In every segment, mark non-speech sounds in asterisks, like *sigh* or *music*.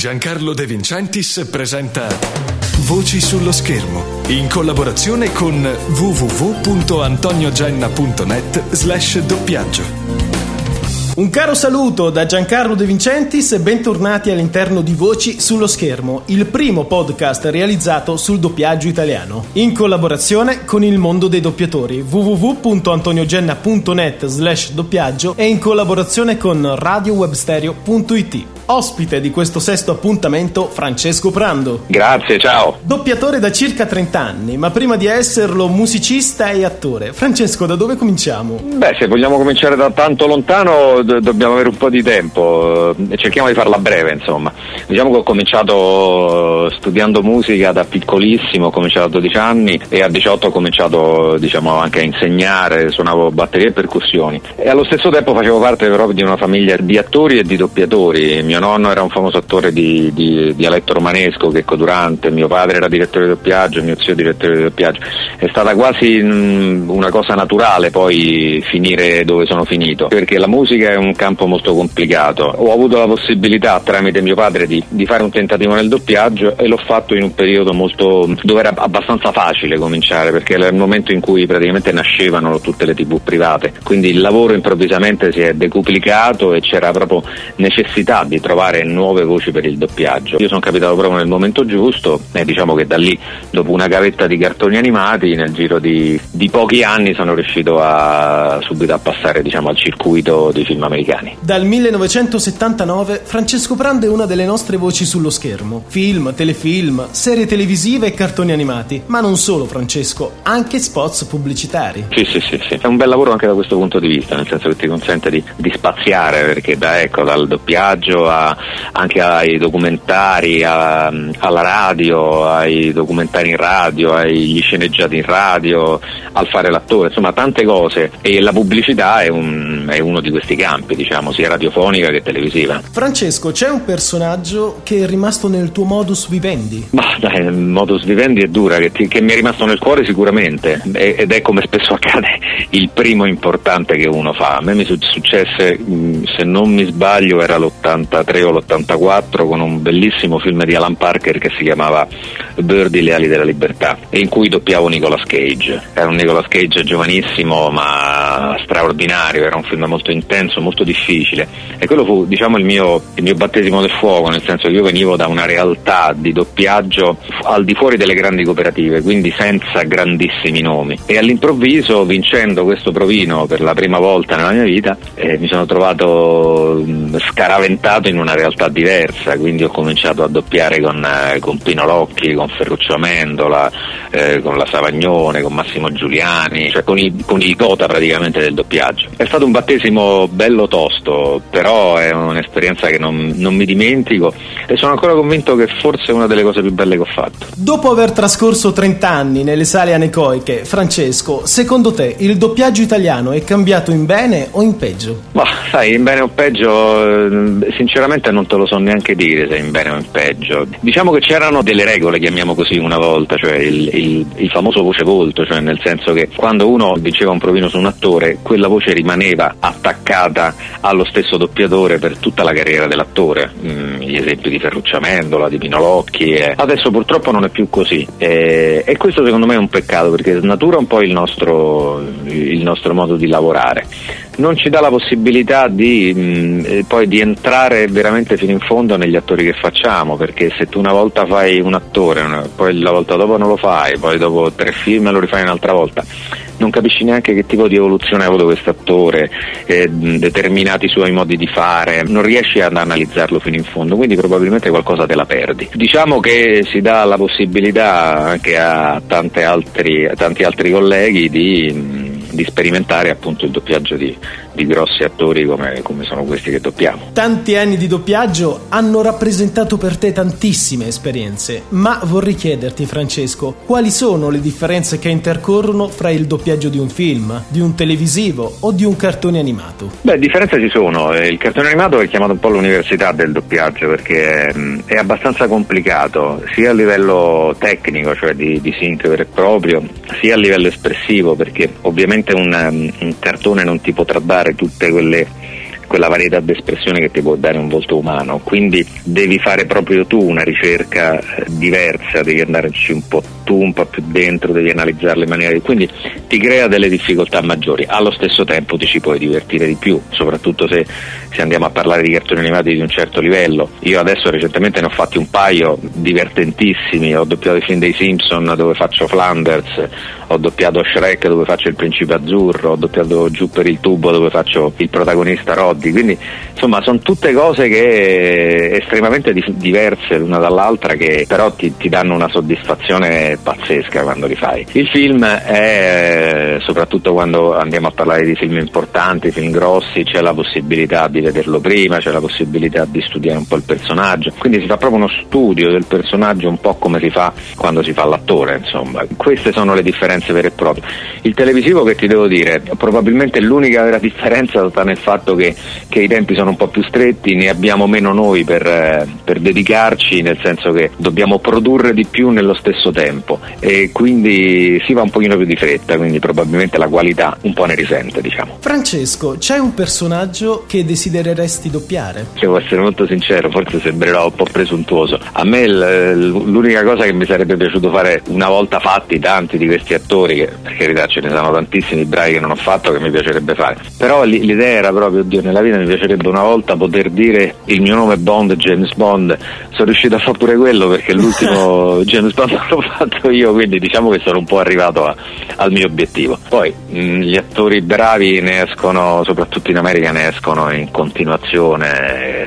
Giancarlo De Vincentis presenta Voci sullo schermo in collaborazione con www.antoniogenna.net slash doppiaggio. Un caro saluto da Giancarlo De Vincentis e bentornati all'interno di Voci sullo schermo, il primo podcast realizzato sul doppiaggio italiano, in collaborazione con il mondo dei doppiatori www.antoniogenna.net slash doppiaggio e in collaborazione con radiowebstereo.it. Ospite di questo sesto appuntamento Francesco Prando. Grazie, ciao. Doppiatore da circa 30 anni, ma prima di esserlo musicista e attore. Francesco, da dove cominciamo? Beh, se vogliamo cominciare da tanto lontano do- dobbiamo avere un po' di tempo e cerchiamo di farla breve, insomma. Diciamo che ho cominciato studiando musica da piccolissimo, ho cominciato a 12 anni e a 18 ho cominciato diciamo, anche a insegnare, suonavo batterie e percussioni. E allo stesso tempo facevo parte però di una famiglia di attori e di doppiatori. Mio nonno era un famoso attore di, di dialetto romanesco, Checco Durante, mio padre era direttore di doppiaggio, mio zio direttore di doppiaggio. È stata quasi mh, una cosa naturale poi finire dove sono finito, perché la musica è un campo molto complicato. Ho avuto la possibilità tramite mio padre di, di fare un tentativo nel doppiaggio e l'ho fatto in un periodo molto dove era abbastanza facile cominciare, perché era il momento in cui praticamente nascevano tutte le tv private. Quindi il lavoro improvvisamente si è decuplicato e c'era proprio necessità di trovare nuove voci per il doppiaggio. Io sono capitato proprio nel momento giusto e diciamo che da lì, dopo una gavetta di cartoni animati, nel giro di, di pochi anni sono riuscito a subito a passare diciamo, al circuito dei film americani. Dal 1979 Francesco Prando è una delle nostre voci sullo schermo. Film, telefilm, serie televisive e cartoni animati. Ma non solo Francesco, anche spots pubblicitari. Sì, sì, sì, sì. È un bel lavoro anche da questo punto di vista, nel senso che ti consente di, di spaziare, perché da, ecco, dal doppiaggio a, anche ai documentari, a, alla radio, ai documentari in radio, agli sceneggiati in radio, al fare l'attore, insomma tante cose. E la pubblicità è, un, è uno di questi campi, diciamo, sia radiofonica che televisiva. Francesco, c'è un personaggio che è rimasto nel tuo modus vivendi? Ma dai, il modus vivendi è dura, che, ti, che mi è rimasto nel cuore sicuramente, ed è come spesso accade il primo importante che uno fa. A me mi successe, se non mi sbaglio, era l'83 o l'84 con un bellissimo film di Alan Parker che si chiamava Birdie le ali della libertà in cui doppiavo Nicolas Cage. Era un Nicolas Cage giovanissimo ma straordinario, era un film molto intenso, molto difficile e quello fu diciamo il mio, il mio battesimo del fuoco, nel senso che io venivo da una realtà di doppiaggio al di fuori delle grandi cooperative, quindi senza grandissimi nomi e all'improvviso vincendo questo provino per la prima volta nella mia vita eh, mi sono trovato mh, scaraventato in una realtà diversa, quindi ho cominciato a doppiare con, eh, con Pino Locchi, con Ferruccio Amendola, eh, con la Savagnone, con Massimo Giuliani, cioè con i, con i gota praticamente del doppiaggio. È stato un battesimo bello tosto, però è un'esperienza che non, non mi dimentico e sono ancora convinto che forse è una delle cose più belle che ho fatto. Dopo aver trascorso 30 anni nelle sale anecoiche, Francesco, secondo te il doppiaggio italiano è cambiato in bene o in peggio? Ma sai, in bene o peggio, eh, sinceramente non te lo so neanche dire se in bene o in peggio. Diciamo che c'erano delle regole, chiamiamo così una volta, cioè il, il, il famoso voce volto, cioè nel senso che quando uno vinceva un provino su un attore, quella voce rimaneva attaccata allo stesso doppiatore per tutta la carriera dell'attore. Mm, gli esempi di Ferruccio Amendola, di Pino Locchi. Eh. Adesso purtroppo non è più così eh, e questo secondo me è un peccato perché snatura un po' il nostro, il nostro modo di lavorare non ci dà la possibilità di, mh, poi di entrare veramente fino in fondo negli attori che facciamo, perché se tu una volta fai un attore, poi la volta dopo non lo fai, poi dopo tre film lo rifai un'altra volta, non capisci neanche che tipo di evoluzione ha avuto questo attore, eh, determinati suoi modi di fare, non riesci ad analizzarlo fino in fondo, quindi probabilmente qualcosa te la perdi. Diciamo che si dà la possibilità anche a, altri, a tanti altri colleghi di di sperimentare appunto il doppiaggio di, di grossi attori come, come, sono questi che doppiamo. Tanti anni di doppiaggio hanno rappresentato per te tantissime esperienze, ma vorrei chiederti Francesco, quali sono le differenze che intercorrono fra il doppiaggio di un film, di un televisivo o di un cartone animato? Beh, differenze ci sono, il cartone animato è chiamato un po' l'università del doppiaggio perché è, è abbastanza complicato, sia a livello tecnico, cioè di, di sync vero e proprio, sia a livello espressivo perché ovviamente un, un cartone non ti potrà dare tutte quelle quella varietà d'espressione che ti può dare un volto umano, quindi devi fare proprio tu una ricerca eh, diversa, devi andarci un po' tu, un po' più dentro, devi analizzarle in maniera di... quindi ti crea delle difficoltà maggiori, allo stesso tempo ti ci puoi divertire di più, soprattutto se, se andiamo a parlare di cartoni animati di un certo livello. Io adesso recentemente ne ho fatti un paio divertentissimi, ho doppiato i film dei Simpson dove faccio Flanders, ho doppiato Shrek dove faccio il principe azzurro, ho doppiato Giù per il tubo dove faccio il protagonista Roddy, quindi insomma sono tutte cose che estremamente di- diverse l'una dall'altra che però ti, ti danno una soddisfazione pazzesca quando li fai. Il film è soprattutto quando andiamo a parlare di film importanti, film grossi, c'è la possibilità di vederlo prima, c'è la possibilità di studiare un po' il personaggio, quindi si fa proprio uno studio del personaggio un po' come si fa quando si fa l'attore, insomma. Queste sono le differenze differenze vere e proprie. Il televisivo che ti devo dire, probabilmente l'unica vera differenza sta nel fatto che, che i tempi sono un po' più stretti, ne abbiamo meno noi per, eh, per dedicarci, nel senso che dobbiamo produrre di più nello stesso tempo e quindi si va un pochino più di fretta, quindi probabilmente la qualità un po' ne risente, diciamo. Francesco, c'è un personaggio che desidereresti doppiare? Devo essere molto sincero, forse sembrerò un po' presuntuoso. A me l'unica cosa che mi sarebbe piaciuto fare una volta fatti tanti di questi attori che per carità ce ne sono tantissimi bravi che non ho fatto che mi piacerebbe fare però l'idea era proprio oddio nella vita mi piacerebbe una volta poter dire il mio nome è Bond James Bond sono riuscito a fare pure quello perché l'ultimo *laughs* James Bond *laughs* l'ho fatto io quindi diciamo che sono un po' arrivato a, al mio obiettivo poi mh, gli attori bravi ne escono soprattutto in America ne escono in continuazione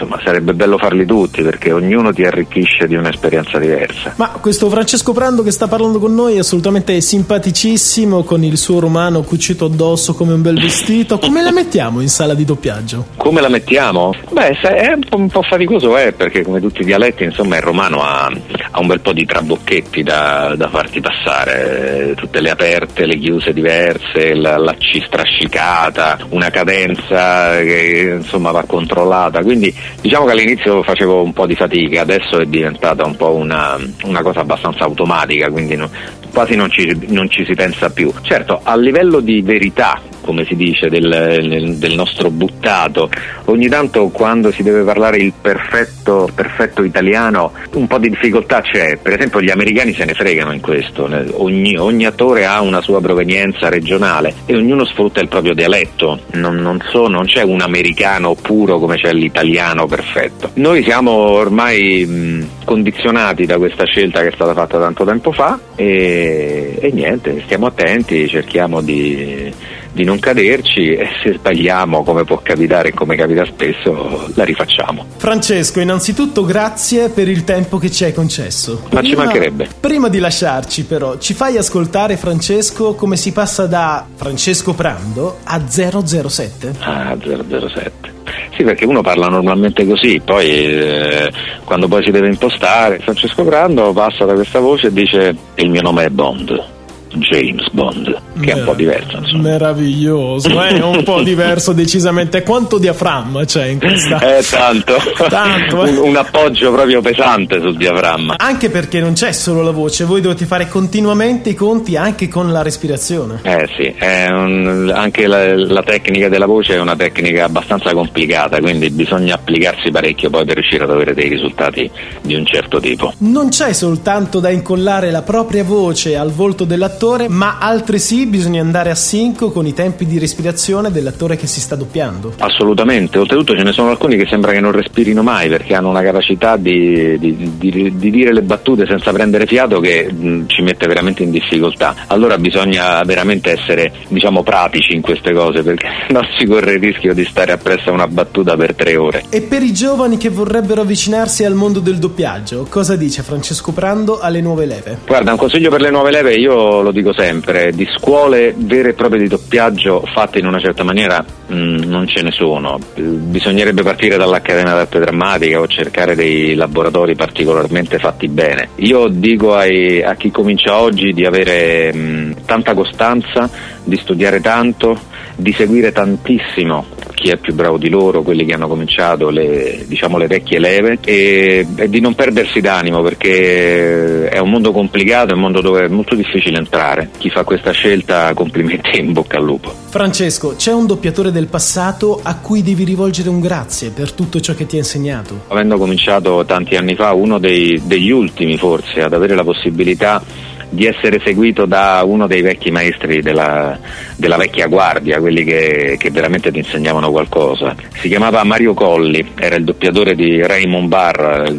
insomma sarebbe bello farli tutti perché ognuno ti arricchisce di un'esperienza diversa ma questo Francesco Prando che sta parlando con noi è assolutamente simpaticissimo con il suo romano cucito addosso come un bel vestito. Come la mettiamo in sala di doppiaggio? Come la mettiamo? Beh, è un po', faticoso, eh, perché come tutti i dialetti, insomma, il romano ha, ha un bel po' di trabocchetti da, da, farti passare, tutte le aperte, le chiuse diverse, la, la C strascicata, una cadenza che insomma va controllata. Quindi diciamo che all'inizio facevo un po' di fatica, adesso è diventata un po' una, una cosa abbastanza automatica, quindi no, quasi non ci, non ci si pensa più. Certo, a livello di verità come si dice, del, del, nostro buttato. Ogni tanto quando si deve parlare il perfetto, perfetto, italiano un po' di difficoltà c'è, per esempio gli americani se ne fregano in questo, ogni, ogni attore ha una sua provenienza regionale e ognuno sfrutta il proprio dialetto, non, non, so, non c'è un americano puro come c'è l'italiano perfetto. Noi siamo ormai mh, condizionati da questa scelta che è stata fatta tanto tempo fa e, e niente, stiamo attenti, cerchiamo di di non caderci e se sbagliamo, come può capitare e come capita spesso, la rifacciamo. Francesco, innanzitutto grazie per il tempo che ci hai concesso. Ma ci mancherebbe. Prima di lasciarci però, ci fai ascoltare Francesco come si passa da Francesco Prando a 007? Ah, 007. Sì, perché uno parla normalmente così, poi eh, quando poi si deve impostare, Francesco Prando passa da questa voce e dice il mio nome è Bond. James Bond, che è un po' diverso. Insomma. Meraviglioso, è un po' *laughs* diverso decisamente. Quanto diaframma c'è in questa? Eh, tanto. tanto eh. un, un, appoggio proprio pesante sul diaframma. Anche perché non c'è solo la voce, voi dovete fare continuamente i conti anche con la respirazione. Eh sì, un, anche la, la, tecnica della voce è una tecnica abbastanza complicata, quindi bisogna applicarsi parecchio poi per riuscire ad avere dei risultati di un certo tipo. Non c'è soltanto da incollare la propria voce al volto dell'attore dell'attore, ma altresì bisogna andare a sync con i tempi di respirazione dell'attore che si sta doppiando. Assolutamente, oltretutto ce ne sono alcuni che sembra che non respirino mai perché hanno una capacità di, di, di, di dire le battute senza prendere fiato che mh, ci mette veramente in difficoltà. Allora bisogna veramente essere diciamo pratici in queste cose perché *laughs* non si corre il rischio di stare appresso a una battuta per tre ore. E per i giovani che vorrebbero avvicinarsi al mondo del doppiaggio, cosa dice Francesco Prando alle nuove leve? Guarda, un consiglio per le nuove leve io lo lo dico sempre, di scuole vere e proprie di doppiaggio fatte in una certa maniera mh, mm, non ce ne sono. Bisognerebbe partire dall'Accademia d'Arte Drammatica o cercare dei laboratori particolarmente fatti bene. Io dico ai, a chi comincia oggi di avere mh, mm, tanta costanza, di studiare tanto, di seguire tantissimo chi è più bravo di loro, quelli che hanno cominciato le, diciamo, le vecchie leve e, e, di non perdersi d'animo perché è un mondo complicato, è un mondo dove è molto difficile entrare. Chi fa questa scelta complimenti in bocca al lupo. Francesco, c'è un doppiatore del passato a cui devi rivolgere un grazie per tutto ciò che ti ha insegnato? Avendo cominciato tanti anni fa, uno dei, degli ultimi forse ad avere la possibilità di essere seguito da uno dei vecchi maestri della, della vecchia guardia, quelli che, che, veramente ti insegnavano qualcosa. Si chiamava Mario Colli, era il doppiatore di Raymond Barr,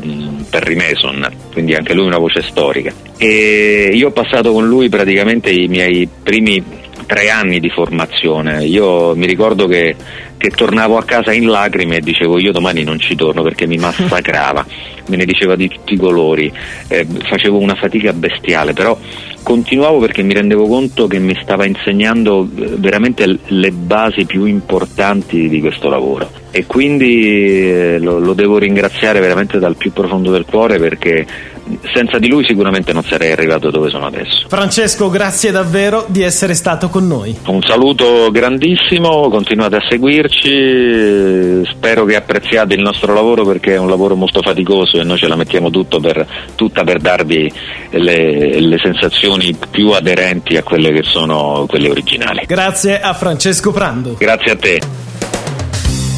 Perry Mason, quindi anche lui una voce storica. E io ho passato con lui praticamente i miei primi tre anni di formazione. Io mi ricordo che, che, tornavo a casa in lacrime e dicevo io domani non ci torno perché mi massacrava, *laughs* me ne diceva di tutti i colori, eh, facevo una fatica bestiale, però continuavo perché mi rendevo conto che mi stava insegnando eh, veramente le basi più importanti di questo lavoro. E quindi eh, lo, lo devo ringraziare veramente dal più profondo del cuore perché senza di lui sicuramente non sarei arrivato dove sono adesso. Francesco, grazie davvero di essere stato con noi. Un saluto grandissimo, continuate a seguirci, spero che apprezziate il nostro lavoro perché è un lavoro molto faticoso e noi ce la mettiamo per, tutta per darvi le, le sensazioni più aderenti a quelle che sono quelle originali. Grazie a Francesco Prando. Grazie a te.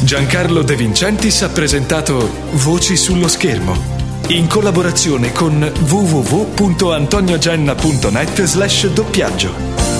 Giancarlo De Vincentis ha presentato Voci sullo schermo in collaborazione con www.antoniogenna.net slash doppiaggio.